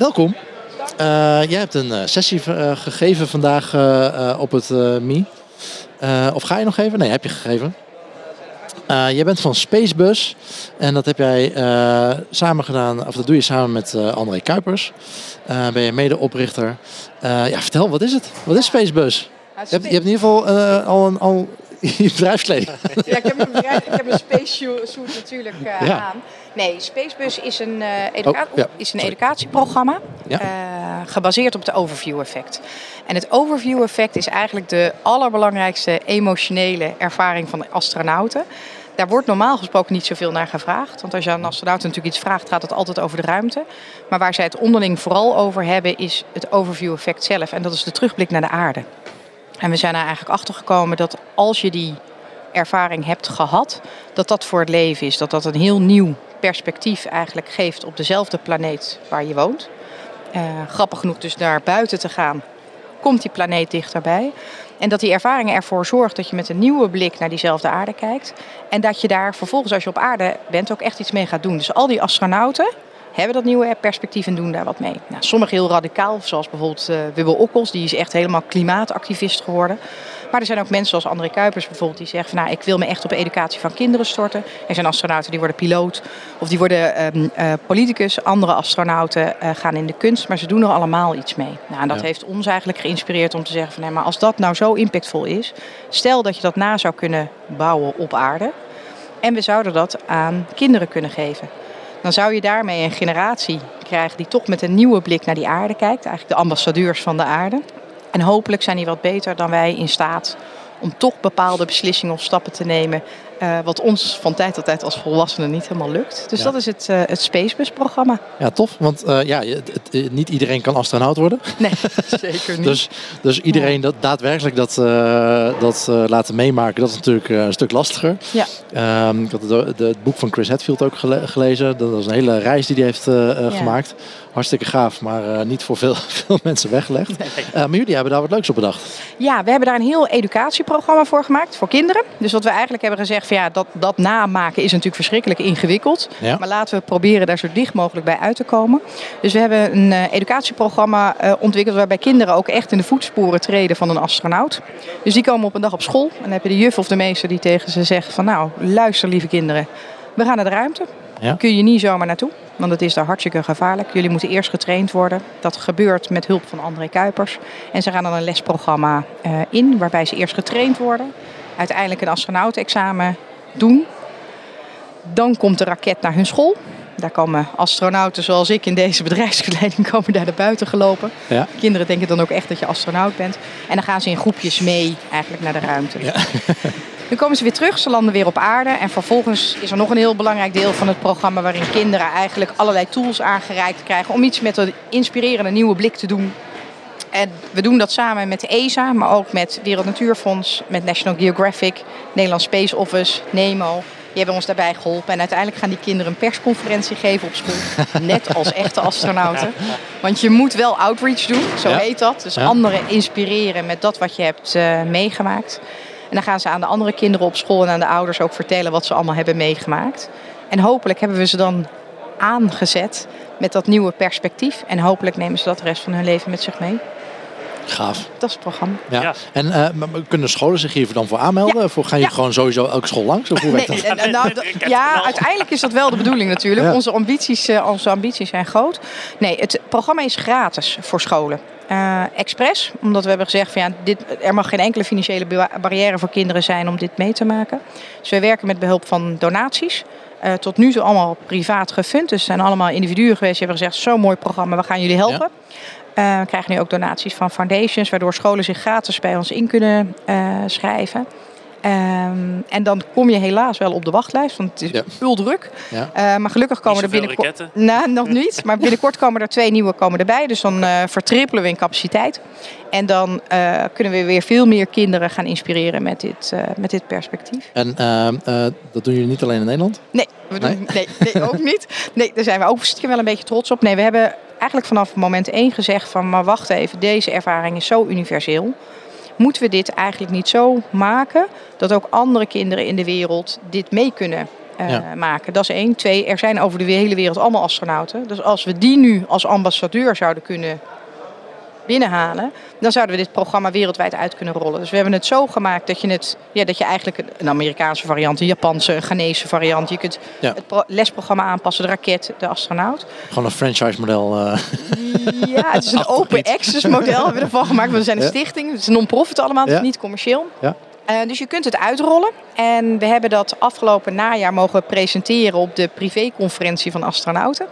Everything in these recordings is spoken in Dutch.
Welkom. Uh, jij hebt een uh, sessie uh, gegeven vandaag op het MI. of ga je nog geven? Nee, heb je gegeven. jij bent van Spacebus en dat heb jij samen gedaan, of dat doe je samen met André Kuipers. ben je medeoprichter. ja, vertel, wat is het? Wat is Spacebus? Je hebt, je hebt, in ieder geval al, een, al je bedrijfsleven. Ja, ik heb een, bedrijf, ik heb een natuurlijk aan. Nee, Spacebus is een, uh, educa oh, is een educatieprogramma uh, gebaseerd op het overview effect. En het overview effect is eigenlijk de allerbelangrijkste emotionele ervaring van de astronauten. Daar wordt normaal gesproken niet zoveel naar gevraagd. Want als je aan een astronaut natuurlijk iets vraagt, gaat het altijd over de ruimte. Maar waar zij het onderling vooral over hebben, is het overview effect zelf. En dat is de terugblik naar de aarde. En we zijn er eigenlijk achter gekomen dat als je die ervaring hebt gehad, dat dat voor het leven is. Dat dat een heel nieuw perspectief eigenlijk geeft op dezelfde planeet waar je woont. Uh, grappig genoeg dus naar buiten te gaan, komt die planeet dichterbij. En dat die ervaring ervoor zorgt dat je met een nieuwe blik naar diezelfde aarde kijkt. En dat je daar vervolgens, als je op aarde bent, ook echt iets mee gaat doen. Dus al die astronauten hebben dat nieuwe perspectief en doen daar wat mee. Nou, sommigen heel radicaal, zoals bijvoorbeeld uh, Wibbel Okkels, die is echt helemaal klimaatactivist geworden. Maar er zijn ook mensen zoals André Kuipers bijvoorbeeld die zeggen van nou ik wil me echt op educatie van kinderen storten. Er zijn astronauten die worden piloot of die worden um, uh, politicus. Andere astronauten uh, gaan in de kunst, maar ze doen er allemaal iets mee. Nou, en dat heeft ons eigenlijk geïnspireerd om te zeggen van nee, maar als dat nou zo impactvol is, stel dat je dat na zou kunnen bouwen op aarde. En we zouden dat aan kinderen kunnen geven. Dan zou je daarmee een generatie krijgen die toch met een nieuwe blik naar die aarde kijkt. Eigenlijk de ambassadeurs van de aarde. En hopelijk zijn die wat beter dan wij in staat om toch bepaalde beslissingen of stappen te nemen. Uh, wat ons van tijd tot tijd als volwassenen niet helemaal lukt. Dus dat is het, uh, het Spacebus-programma. Ja, tof. Want uh, ja, het, het, niet iedereen kan astronaut worden. Nee, zeker niet. dus, dus iedereen dat daadwerkelijk dat, dat laten meemaken, dat is natuurlijk een stuk lastiger. Ja. Um, ik had het, het, boek van Chris Hadfield ook gelezen. Dat was een hele reis die hij heeft ja. gemaakt hartstikke gaaf, maar uh, niet voor veel, veel mensen weggelegd. Uh, maar jullie hebben daar wat leuks op bedacht. Ja, we hebben daar een heel educatieprogramma voor gemaakt, voor kinderen. Dus wat we eigenlijk hebben gezegd, van, ja, dat, dat namaken is natuurlijk verschrikkelijk ingewikkeld. Ja. Maar laten we proberen daar zo dicht mogelijk bij uit te komen. Dus we hebben een uh, educatieprogramma ontwikkeld waarbij kinderen ook echt in de voetsporen treden van een astronaut. Dus die komen op een dag op school en dan heb je de juf of de meester die tegen ze zegt van nou, luister lieve kinderen, we gaan naar de ruimte. Ja. Kun je niet zomaar naartoe, want het is daar hartstikke gevaarlijk. Jullie moeten eerst getraind worden. Dat gebeurt met hulp van André Kuipers. En ze gaan dan een lesprogramma uh, in, waarbij ze eerst getraind worden. Uiteindelijk een astronautenexamen doen. Dan komt de raket naar hun school. Daar komen astronauten zoals ik in deze bedrijfsgeleiding komen daar naar buiten gelopen. Ja. Kinderen denken dan ook echt dat je astronaut bent. En dan gaan ze in groepjes mee eigenlijk naar de ruimte. Ja. Dan komen ze weer terug, ze landen weer op aarde. En vervolgens is er nog een heel belangrijk deel van het programma waarin kinderen eigenlijk allerlei tools aangereikt krijgen om iets met een inspirerende nieuwe blik te doen. En we doen dat samen met de ESA, maar ook met Wereld Natuurfonds, met National Geographic, Nederlands Space Office, NEMO. Die hebben ons daarbij geholpen. En uiteindelijk gaan die kinderen een persconferentie geven op school. Net als echte astronauten. Want je moet wel outreach doen, zo heet dat. Dus anderen inspireren met dat wat je hebt uh, meegemaakt. En dan gaan ze aan de andere kinderen op school en aan de ouders ook vertellen wat ze allemaal hebben meegemaakt. En hopelijk hebben we ze dan aangezet met dat nieuwe perspectief. En hopelijk nemen ze dat de rest van hun leven met zich mee. Gaaf. Dat is het programma. Ja. En uh, kunnen scholen zich hier dan voor aanmelden? Of gaan je gewoon sowieso elke school langs? Of hoe nee, dat? Nou ja, uiteindelijk is dat wel de bedoeling natuurlijk. Onze, ambities, uh, onze ambities zijn groot. Nee, het programma is gratis voor scholen. Uh, expres, omdat we hebben gezegd van ja, dit, er mag geen enkele financiële barrière voor kinderen zijn om dit mee te maken. Dus wij werken met behulp van donaties. Uh, tot nu toe allemaal privaat gefund. Dus zijn allemaal individuen geweest die hebben gezegd: zo'n mooi programma, we gaan jullie helpen. Ja. Uh, we krijgen nu ook donaties van foundations, waardoor scholen zich gratis bij ons in kunnen schrijven. Um, en dan kom je helaas wel op de wachtlijst, want het is ja. heel druk. Ja. Uh, maar gelukkig komen er binnenkort. Nou, nog niet. Maar binnenkort komen er twee nieuwe komen erbij. Dus dan uh, vertrippelen we in capaciteit. En dan uh, kunnen we weer veel meer kinderen gaan inspireren met dit, met dit perspectief. En ehm, dat doen jullie niet alleen in Nederland? Nee, we doen, nee? nee, nee ook niet. Nee, daar zijn we ook wel een beetje trots op. Nee, we hebben eigenlijk vanaf moment één gezegd van... maar wacht even, deze ervaring is zo universeel moeten we dit eigenlijk niet zo maken dat ook andere kinderen in de wereld dit mee kunnen maken. Dat is één. Twee, er zijn over de hele wereld allemaal astronauten. Dus als we die nu als ambassadeur zouden kunnen binnenhalen, dan zouden we dit programma wereldwijd uit kunnen rollen. Dus we hebben het zo gemaakt dat je, het, ja, dat je eigenlijk een Amerikaanse variant, een Japanse, een Ghanese variant, je kunt het lesprogramma aanpassen, de raket, de astronaut. Gewoon een franchise model. Uh... Ja, het is een open access model hebben we ervan gemaakt. We zijn een stichting, het is non-profit allemaal, het is niet commercieel. Ja. Uh, dus je kunt het uitrollen. En we hebben dat afgelopen najaar mogen presenteren op de privéconferentie van astronauten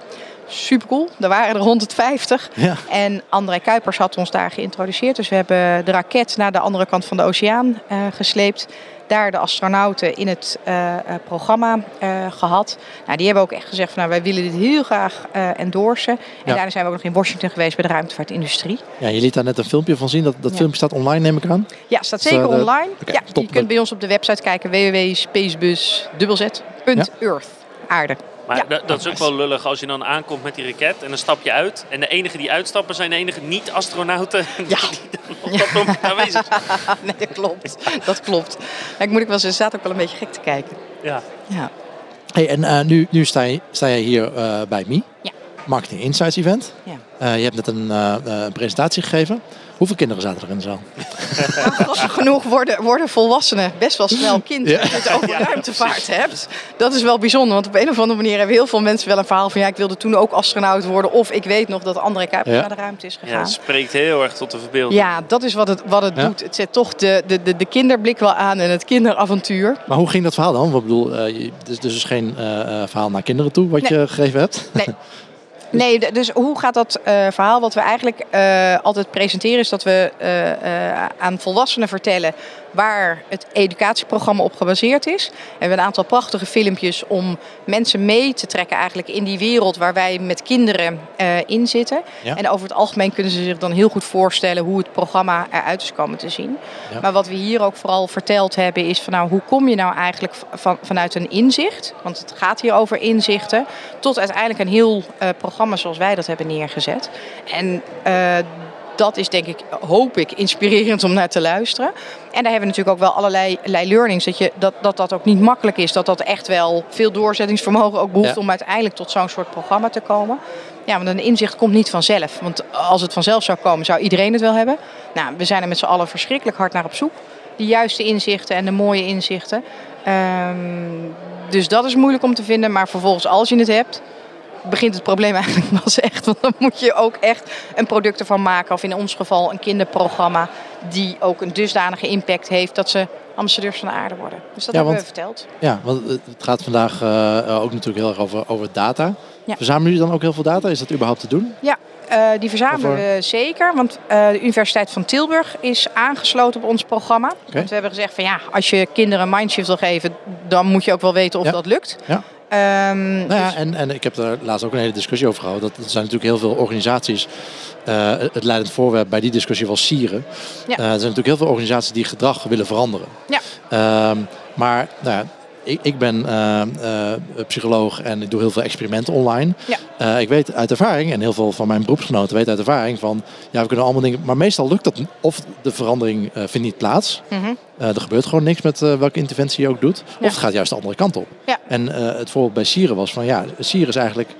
super cool. Er waren er 150. Ja. En André Kuipers had ons daar geïntroduceerd. Dus we hebben de raket naar de andere kant van de oceaan uh, gesleept. Daar de astronauten in het uh, programma uh, gehad. Nou, die hebben ook echt gezegd van nou, wij willen dit heel graag endorsen. En ja. daarna zijn we ook nog in Washington geweest bij de ruimtevaartindustrie. Ja, je liet daar net een filmpje van zien. Dat, dat filmpje staat online, neem ik aan. Ja, staat zeker online. ja, je kunt bij ons op de website kijken www.spacebus.earth. Aarde. Maar dat, is ook wel lullig als je dan aankomt met die raket en dan stap je uit. En de enige die uitstappen zijn de enige niet-astronauten ja. die dan op dat moment aanwezig zijn. nee, dat klopt. Dat klopt. ik moet ik wel zeggen, staat ook wel een beetje gek te kijken. Ja. ja. Hey, en uh, nu, nu sta, je, sta jij hier uh, bij MI. Ja. Marketing Insights Event. Ja. Uh, je hebt net een presentatie gegeven. Hoeveel kinderen zaten er in de zaal? Nou, genoeg worden, worden volwassenen best wel snel kind ja. als je het over ruimtevaart hebt. Dat is wel bijzonder, want op een of andere manier hebben heel veel mensen wel een verhaal van ja, ik wilde toen ook astronaut worden. Of ik weet nog dat André Kuiper naar de ruimte is gegaan. Ja, het spreekt heel erg tot de verbeelding. Ja, dat is wat het, wat het doet. Het zet toch de, de, de, de, kinderblik wel aan en het kinderavontuur. Maar hoe ging dat verhaal dan? Ik bedoel, uh, dus, dus geen uh, verhaal naar kinderen toe wat je gegeven hebt? Nee. Nee, dus hoe gaat dat uh, verhaal? Wat we eigenlijk uh, altijd presenteren is dat we uh, aan volwassenen vertellen waar het educatieprogramma op gebaseerd is. We hebben een aantal prachtige filmpjes om mensen mee te trekken eigenlijk in die wereld waar wij met kinderen in zitten. En over het algemeen kunnen ze zich dan heel goed voorstellen hoe het programma eruit is komen te zien. Maar wat we hier ook vooral verteld hebben is van nou, hoe kom je nou eigenlijk van, vanuit een inzicht, want het gaat hier over inzichten, tot uiteindelijk een heel programma zoals wij dat hebben neergezet. En uh, dat is denk ik, hoop ik, inspirerend om naar te luisteren. En daar hebben we natuurlijk ook wel allerlei, learnings. Dat, je, dat, dat dat ook niet makkelijk is. Dat dat echt wel veel doorzettingsvermogen ook behoeft om uiteindelijk tot zo'n soort programma te komen. Ja, want een inzicht komt niet vanzelf. Want als het vanzelf zou komen, zou iedereen het wel hebben. Nou, we zijn er met z'n allen verschrikkelijk hard naar op zoek. De juiste inzichten en de mooie inzichten. Um, dus dat is moeilijk om te vinden. Maar vervolgens, als je het hebt, begint het probleem eigenlijk pas echt. Want dan moet je ook echt een product ervan maken. Of in ons geval een kinderprogramma die ook een dusdanige impact heeft dat ze ambassadeurs van de aarde worden. Dus dat hebben we verteld. Ja, want het gaat vandaag uh, ook natuurlijk heel erg over, over data. Verzamelen jullie dan ook heel veel data? Is dat überhaupt te doen? Ja, uh, die verzamelen we zeker. Want uh, de Universiteit van Tilburg is aangesloten op ons programma. Want we hebben gezegd van ja, als je kinderen een mindshift wil geven, dan moet je ook wel weten of dat lukt. Ja. Um, nou ja, dus- en, en ik heb er laatst ook een hele discussie over gehad. Dat er zijn natuurlijk heel veel organisaties. Uh, het leidend voorwerp bij die discussie was Sieren. Ja. Uh, er zijn natuurlijk heel veel organisaties die gedrag willen veranderen. Ja. Um, maar nou ja, ik, ik ben uh, uh, psycholoog en ik doe heel veel experimenten online. Ja. Uh, ik weet uit ervaring, en heel veel van mijn beroepsgenoten weten uit ervaring van, ja, we kunnen allemaal dingen, maar meestal lukt dat of de verandering vindt niet plaats. Mm -hmm. er gebeurt gewoon niks met welke interventie je ook doet. Of het gaat juist de andere kant op. Ja. En het voorbeeld bij Sieren was van, ja, Sieren is eigenlijk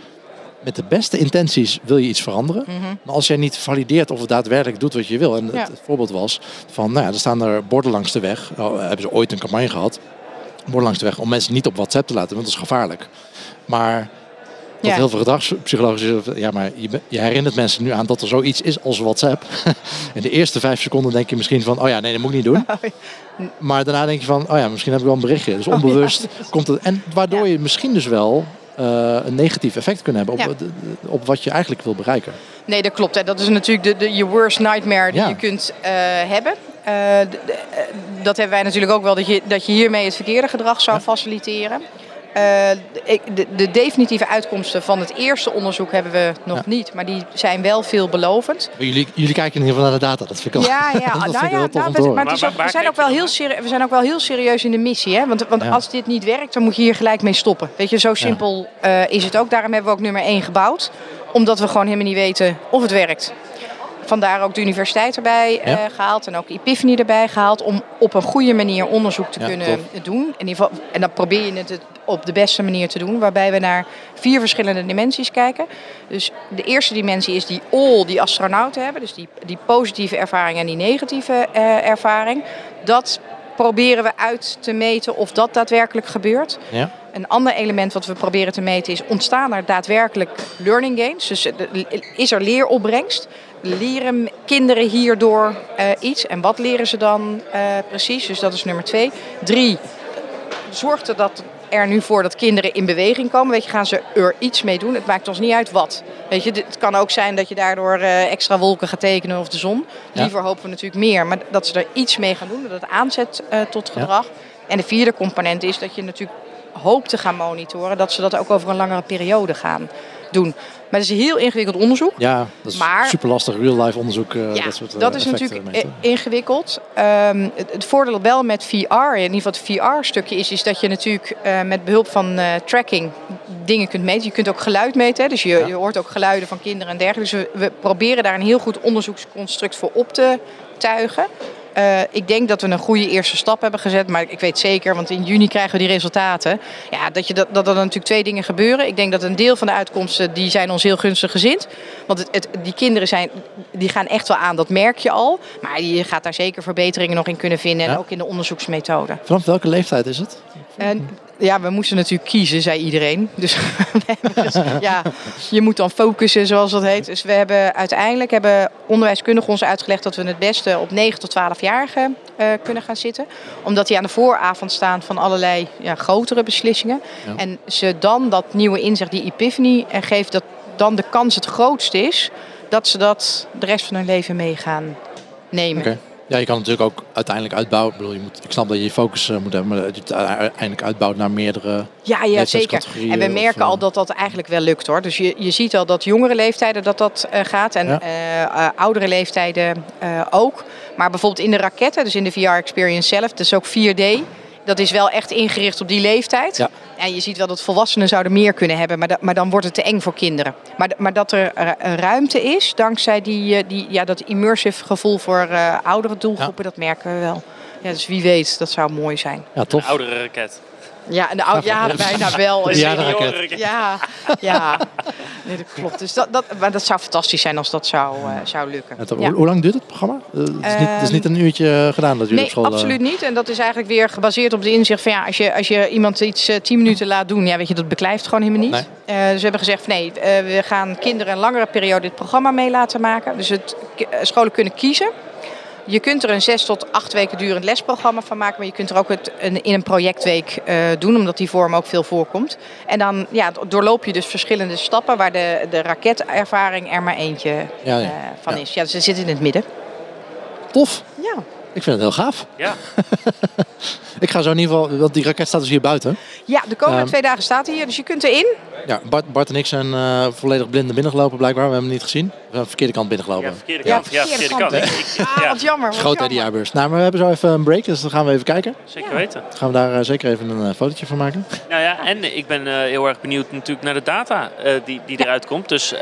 met de beste intenties wil je iets veranderen. Mm -hmm. Maar als jij niet valideert of het daadwerkelijk doet wat je wil. En ja. het, voorbeeld was van, nou ja, er staan er borden langs de weg. Oh, hebben ze ooit een campagne gehad bord langs de weg om mensen niet op WhatsApp te laten, want dat is gevaarlijk. Maar wat heel veel gedragspsychologisch is, ja, maar je, je, herinnert mensen nu aan dat er zoiets is als WhatsApp. In de eerste vijf seconden denk je misschien van, oh ja, nee, dat moet ik niet doen. Maar daarna denk je van, oh ja, misschien heb ik wel een berichtje. Dus onbewust komt het. En waardoor je misschien dus wel uh, een negatief effect kunnen hebben op, op wat je eigenlijk wil bereiken. Nee, dat klopt. Hè. Dat is natuurlijk de, de, je worst nightmare die je kunt uh, hebben. Uh, dat hebben wij natuurlijk ook wel, dat je, dat je hiermee het verkeerde gedrag zou faciliteren. Uh, de, de, definitieve uitkomsten van het eerste onderzoek hebben we nog niet, maar die zijn wel veelbelovend. Jullie, jullie kijken in ieder geval naar de data, dat vind ik. Ja, ja, nou ja, nou, we, maar, ook, we, zijn ook wel heel serieus, we zijn ook wel heel serieus in de missie. Hè? Want, want als dit niet werkt, dan moet je hier gelijk mee stoppen. Weet je, zo simpel uh, is het ook. Daarom hebben we ook nummer 1 gebouwd. Omdat we gewoon helemaal niet weten of het werkt. Vandaar ook de universiteit erbij uh, gehaald en ook Epiphany erbij gehaald. Om op een goede manier onderzoek te kunnen doen. In ieder geval, en dan probeer je het op de beste manier te doen. Waarbij we naar vier verschillende dimensies kijken. Dus de eerste dimensie is die all die astronauten hebben. Dus die, die positieve ervaring en die negatieve uh, ervaring. Dat proberen we uit te meten of dat daadwerkelijk gebeurt. Ja. Een ander element wat we proberen te meten is: ontstaan er daadwerkelijk learning gains? Dus eh, is er leeropbrengst? Leren kinderen hierdoor uh, iets? En wat leren ze dan uh, precies? Dus dat is nummer twee. Drie, zorgt er dat er nu voor dat kinderen in beweging komen? Weet je, gaan ze er iets mee doen? Het maakt ons niet uit wat. Weet je, het kan ook zijn dat je daardoor extra wolken gaat tekenen of de zon. Liever hopen we natuurlijk meer, maar dat ze er iets mee gaan doen, dat het aanzet uh, tot gedrag. Ja. En de vierde component is dat je natuurlijk hoopt te gaan monitoren, dat ze dat ook over een langere periode gaan doen. Maar het is een heel ingewikkeld onderzoek. Ja, dat is maar, super lastig, real-life onderzoek. Uh, ja, dat, soort, uh, dat is natuurlijk meten. ingewikkeld. Um, het, het, voordeel wel met VR, in ieder geval het VR-stukje is, is dat je natuurlijk uh, met behulp van tracking dingen kunt meten. Je kunt ook geluid meten, hè? dus je, ja. je, hoort ook geluiden van kinderen en dergelijke. Dus we, we proberen daar een heel goed onderzoeksconstruct voor op te tuigen. Uh, ik denk dat we een goede eerste stap hebben gezet. Maar ik weet zeker, want in juni krijgen we die resultaten. Ja, dat, je dat, dat er natuurlijk twee dingen gebeuren. Ik denk dat een deel van de uitkomsten die zijn ons heel gunstig gezind. Want het, het, die kinderen zijn, die gaan echt wel aan, dat merk je al. Maar je gaat daar zeker verbeteringen nog in kunnen vinden. En ook in de onderzoeksmethode. Vanaf welke leeftijd is het? En ja, we moesten natuurlijk kiezen, zei iedereen. Dus ja, je moet dan focussen, zoals dat heet. Dus we hebben uiteindelijk hebben onderwijskundigen ons uitgelegd dat we het beste op 9 tot 12-jarigen uh, kunnen gaan zitten. Omdat die aan de vooravond staan van allerlei ja, grotere beslissingen. Ja. En ze dan dat nieuwe inzicht, die epiphany, en geeft dat dan de kans het grootst is dat ze dat de rest van hun leven mee gaan nemen. Okay. Ja, je kan natuurlijk ook uiteindelijk uitbouwen. Ik, bedoel, je moet, ik snap dat je je focus uh, moet hebben, maar dat je het uiteindelijk uitbouwt naar meerdere Ja, ja zeker. En we merken of, al dat dat eigenlijk wel lukt hoor. Dus je, je ziet al dat jongere leeftijden dat dat uh, gaat en ja. uh, oudere leeftijden ook. Maar bijvoorbeeld in de raketten, dus in de VR-experience zelf, dus ook 4D dat is wel echt ingericht op die leeftijd. Ja. En je ziet wel dat volwassenen zouden meer kunnen hebben, maar, da, maar dan wordt het te eng voor kinderen. Maar, maar dat er ruimte is, dankzij die, die, ja, dat immersive gevoel voor uh, oudere doelgroepen, ja. dat merken we wel. Ja, dus wie weet, dat zou mooi zijn. Ja, tof. Een oudere raket. Ja, de oude, ja, bijna wel. Ja, raket. Ja, ja. Nee, dat klopt. Dus dat, dat, maar dat zou fantastisch zijn als dat zou, uh, zou lukken. Ja, hoe, lang duurt het programma? Uh, het, is niet, het, is niet, een uurtje gedaan dat jullie nee, op school... Nee, absoluut niet. En dat is eigenlijk weer gebaseerd op de inzicht van... ja, als je, als je iemand iets tien minuten laat doen... ja, weet je, dat beklijft gewoon helemaal niet. Nee. dus we hebben gezegd nee, we gaan kinderen een langere periode dit programma mee laten maken. Dus het, scholen kunnen kiezen. Je kunt er een zes tot acht weken durend lesprogramma van maken, maar je kunt er ook het in een projectweek uh, doen, omdat die vorm ook veel voorkomt. En dan ja, doorloop je dus verschillende stappen waar de, de raketervaring er maar eentje ja, ja. Uh, van ja. is. Ja, dus ze zitten in het midden. Tof. Ja. Ik vind het heel gaaf. Ja. ik ga zo in ieder geval, want die raket staat dus hier buiten. Ja, de komende um, twee dagen staat hij hier, dus je kunt erin. Ja, Bart, Bart en ik zijn uh, volledig blind binnengelopen blijkbaar. We hebben hem niet gezien. We zijn aan de verkeerde kant binnengelopen. Ja, verkeerde kant. Ja, verkeerde, ja, verkeerde kant. kant. Ah, wat jammer. Wat Groot jaarbeurs. Nou, maar we hebben zo even een break, dus dan gaan we even kijken. Zeker weten. Dan gaan we daar uh, zeker even een uh, fotootje van maken. Nou ja, en ik ben heel erg benieuwd natuurlijk naar de data die, die eruit komt. Dus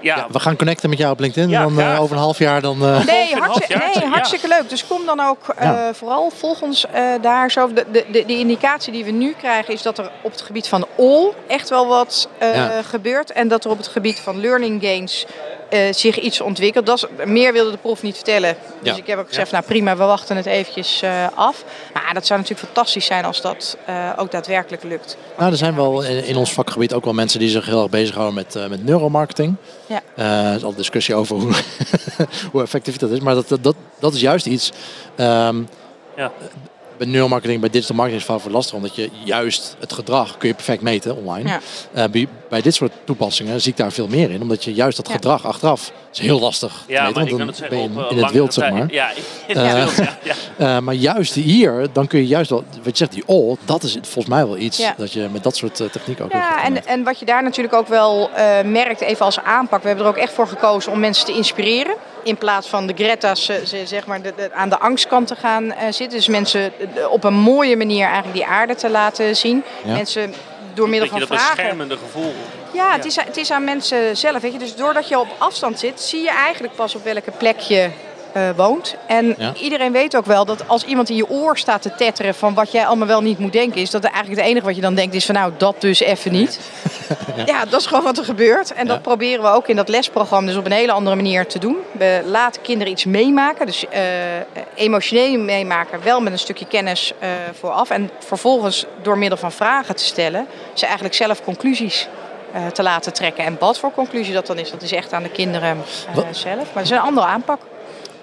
ja. We gaan connecten met jou op LinkedIn. Ja, dan over een half jaar dan... Nee, hartstikke, nee, hartstikke leuk. Dus kom dan ook vooral volg ons daar zo. De, de, de, indicatie die we nu krijgen is dat er op het gebied van all echt wel wat ja. gebeurt. En dat er op het gebied van learning gains uh, zich iets ontwikkelt. Dat is, meer wilde de proef niet vertellen. Dus ja. ik heb ook gezegd, ja. nou prima, we wachten het eventjes uh, af. Maar dat zou natuurlijk fantastisch zijn als dat ook daadwerkelijk lukt. Nou, er zijn wel in, in, ons vakgebied ook wel mensen die zich heel erg bezighouden met, met neuromarketing. Ja. er is al discussie over hoe, hoe effectief dat is. Maar dat, dat, dat is juist iets... Um, ja bij neuromarketing, bij digital marketing is het vaak lastig, omdat je juist het gedrag kun je perfect meten online. Ja. Uh, bij, bij, dit soort toepassingen zie ik daar veel meer in, omdat je juist dat ja. gedrag achteraf is heel lastig. Ja, meten, in, in het wild, zeg maar. Ja, in het wild, ja. Uh, maar juist hier, dan kun je juist wel, wat je zegt, die all, dat is volgens mij wel iets dat je met dat soort technieken ook Ja, en, en wat je daar natuurlijk ook wel merkt, even als aanpak, we hebben er ook echt voor gekozen om mensen te inspireren in plaats van de Greta's zeg maar, de, de, aan de angstkant te gaan uh, zitten. Dus mensen op een mooie manier eigenlijk die aarde te laten zien. Ja. Mensen door middel van dat vragen. beschermende gevoel. Ja, het is, het is aan mensen zelf. Weet je. Dus doordat je op afstand zit, zie je eigenlijk pas op welke plek je woont. En iedereen weet ook wel dat als iemand in je oor staat te tetteren van wat jij allemaal wel niet moet denken, is dat eigenlijk het enige wat je dan denkt is van nou, dat dus even niet. ja. ja. dat is gewoon wat er gebeurt. En dat proberen we ook in dat lesprogramma dus op een hele andere manier te doen. We laten kinderen iets meemaken, dus emotioneel meemaken, wel met een stukje kennis vooraf. En vervolgens door middel van vragen te stellen, ze eigenlijk zelf conclusies te laten trekken. En wat voor conclusie dat dan is, dat is echt aan de kinderen zelf. Maar het is een andere aanpak.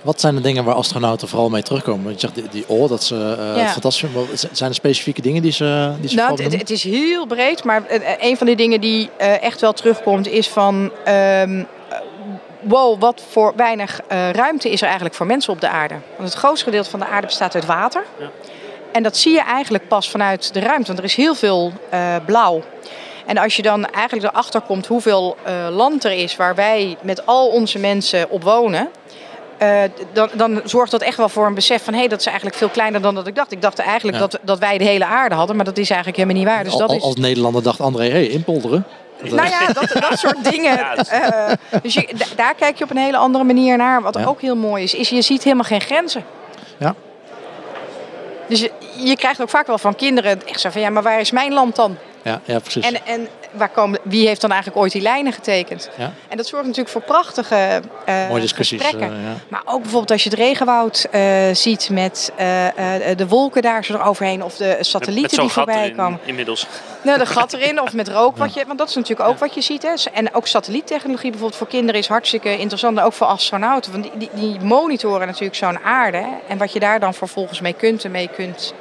Wat zijn de dingen waar astronauten vooral mee terugkomen? Je zegt die, die oor, dat ze uh, ja. fantastisch Zijn er specifieke dingen die ze, die ze nou, het, het, is heel breed, maar een van de dingen die echt wel terugkomt is van... Um, wow, wat voor weinig ruimte is er eigenlijk voor mensen op de aarde. Want het grootste gedeelte van de aarde bestaat uit water. Ja. En dat zie je eigenlijk pas vanuit de ruimte, want er is heel veel blauw. En als je dan eigenlijk erachter komt hoeveel uh, land er is waar wij met al onze mensen op wonen. Uh, dan, dan, zorgt dat echt wel voor een besef van hé, hey, dat is eigenlijk veel kleiner dan dat ik dacht. Ik dacht eigenlijk dat, dat wij de hele aarde hadden, maar dat is eigenlijk helemaal niet waar. Dus dat als, als Nederlander dacht André, hé, hey, inpolderen. Nou ja, dat, dat soort dingen. Uh, dus je, daar kijk je op een hele andere manier naar. Wat ja. ook heel mooi is, is je ziet helemaal geen grenzen. Ja. Dus je, je krijgt ook vaak wel van kinderen echt zo van ja, maar waar is mijn land dan? Ja, ja precies. En, en waar komen, wie heeft dan eigenlijk ooit die lijnen getekend? Ja. En dat zorgt natuurlijk voor prachtige uh, Mooie discussies. gesprekken. Uh, ja. Maar ook bijvoorbeeld als je het regenwoud uh, ziet met de wolken daar zo eroverheen of de satellieten die voorbij komen. Inmiddels. Nou, de gat erin of met rook. Wat je, want dat is natuurlijk ook wat je ziet. Hè. En ook satelliettechnologie bijvoorbeeld voor kinderen is hartstikke interessant. ook voor astronauten. Want die, die, die monitoren natuurlijk zo'n aarde. Hè. En wat je daar dan vervolgens mee kunt en mee kunt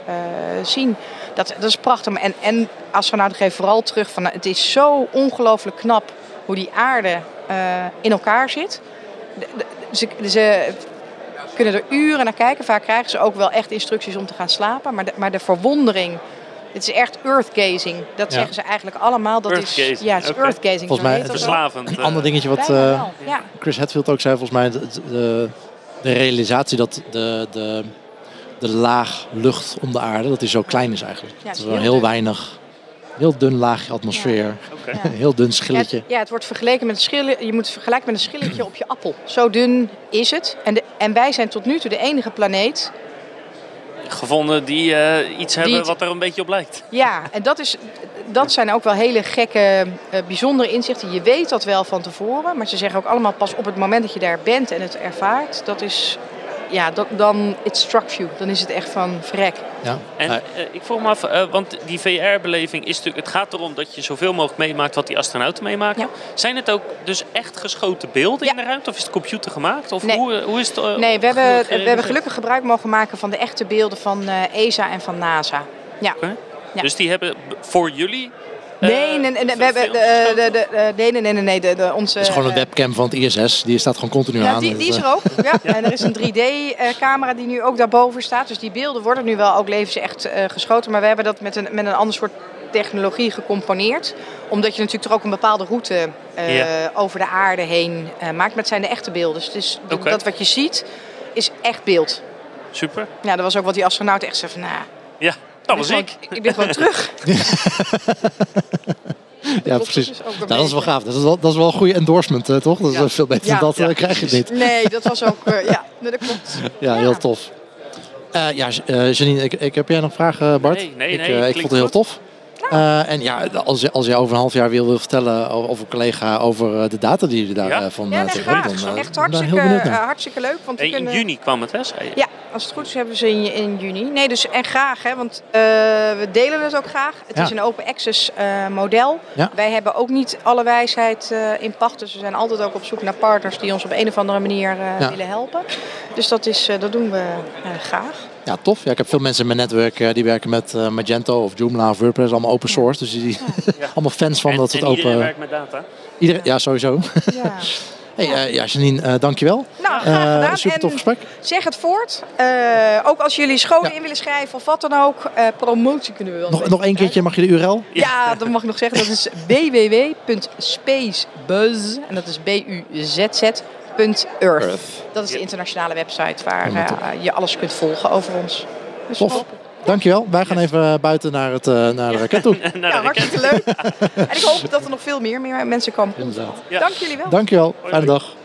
zien. Dat, dat is prachtig. En, en astronauten geven vooral terug van nou, het is zo ongelooflijk knap hoe die aarde uh, in elkaar zit. ze, ze, kunnen er uren naar kijken. Vaak krijgen ze ook wel echt instructies om te gaan slapen. Maar de, maar de verwondering. Het is echt earthgazing. Dat ja. zeggen ze eigenlijk allemaal. Dat is, ja, het is okay. earthgazing. Volgens mij het verslavend. Een ander dingetje wat uh, ja. Chris Hetfield ook zei, volgens mij de, de, de realisatie dat de, de, laag lucht om de aarde, dat die zo klein is eigenlijk. Ja, het is wel heel weinig Heel dun laagje atmosfeer. Ja. Okay. Heel dun schilletje. Ja, het, wordt vergeleken met een schilletje. Je moet het vergelijken met een schilletje op je appel. Zo dun is het. En, de, en wij zijn tot nu toe de enige planeet gevonden die uh, iets hebben wat er een beetje op lijkt. Ja, en dat, is, dat zijn ook wel hele gekke, uh, bijzondere inzichten. Je weet dat wel van tevoren, maar ze zeggen ook allemaal pas op het moment dat je daar bent en het ervaart. Dat is ja, dan, dan it struck you. Dan is het echt van vrek. Ja. En uh, ik vroeg me af, uh, want die VR-beleving is natuurlijk... Het gaat erom dat je zoveel mogelijk meemaakt wat die astronauten meemaken. Ja. Zijn het ook dus echt geschoten beelden in de ruimte? Of is het computer gemaakt? Of nee. hoe, hoe is het uh, Nee, we hebben, we hebben gelukkig gebruik mogen maken van de echte beelden van ESA en van NASA. Ja. Okay. ja. Dus die hebben voor jullie Nee, nee, nee, we hebben de, de, nee, nee, nee, nee, de, de, onze... Het is gewoon een webcam van het ISS, die staat gewoon continu ja, aan. Die, die is er ook, ja. En er is een 3D-camera die nu ook daarboven staat. Dus die beelden worden nu wel ook levens echt uh, geschoten. Maar we hebben dat met een, met een ander soort technologie gecomponeerd. Omdat je natuurlijk toch ook een bepaalde route uh, over de aarde heen uh, maakt. Maar het zijn de echte beelden. Dus het is, okay. dat wat je ziet, is echt beeld. Super. Ja, dat was ook wat die astronaut echt zei van... Nou, ja. Dat was ik. Ik ben gewoon terug. ja, precies. Nou, dat is wel gaaf. Dat is wel, dat is wel een goede endorsement, uh, toch? Dat is ja. veel beter ja. dan dat uh, krijg je niet. Nee, dat was ook... Uh, ja, nee, dat klopt. Ja, heel tof. ja, Janine, ik, ik, heb jij nog vragen, Bart? Nee, nee, ik, nee. ik vond het heel tof. Uh, en ja, als je, als je over een half jaar wil, wil vertellen over een collega over de data die je daarvan ja? van ja, nee, dan, uh, echt hartstikke, hartstikke leuk. Want hey, kunnen... In juni kwam het, hè? Ja, als het goed is hebben ze in, in juni. Nee, dus en graag, hè, want uh, we delen het ook graag. Het ja. is een open access model. Ja. Wij hebben ook niet alle wijsheid in pacht, dus we zijn altijd ook op zoek naar partners die ons op een of andere manier willen helpen. Dus dat, is, dat doen we graag. Ja, tof. Ja, ik heb veel mensen in mijn netwerk uh, die werken met uh, Magento of Joomla of WordPress, allemaal open source. Dus die ja. allemaal fans van en, dat het en open. Iedereen werkt met data. Iedereen, ja, sowieso. Ja. Hey, uh, ja, Janine, uh, dankjewel. Nou, graag gedaan. super tof gesprek. zeg het voort. Uh, ook als jullie scholen ja. in willen schrijven of wat dan ook. promotie kunnen we wel Nog, nog één keertje, mag je de URL? Ja, dat mag ik nog zeggen. Dat is www.spacebuzz. En dat is B-U-Z-Z. Earth. Dat is de internationale website waar uh, je alles kunt volgen over ons. Dus Tof. Dankjewel. Wij gaan even buiten naar, het, uh, naar de raket toe. naar ja, hartstikke leuk. en ik hoop dat er nog veel meer, meer mensen komen. Inderdaad. Ja. Dank jullie wel. Dankjewel. Fijne dag. Hoi.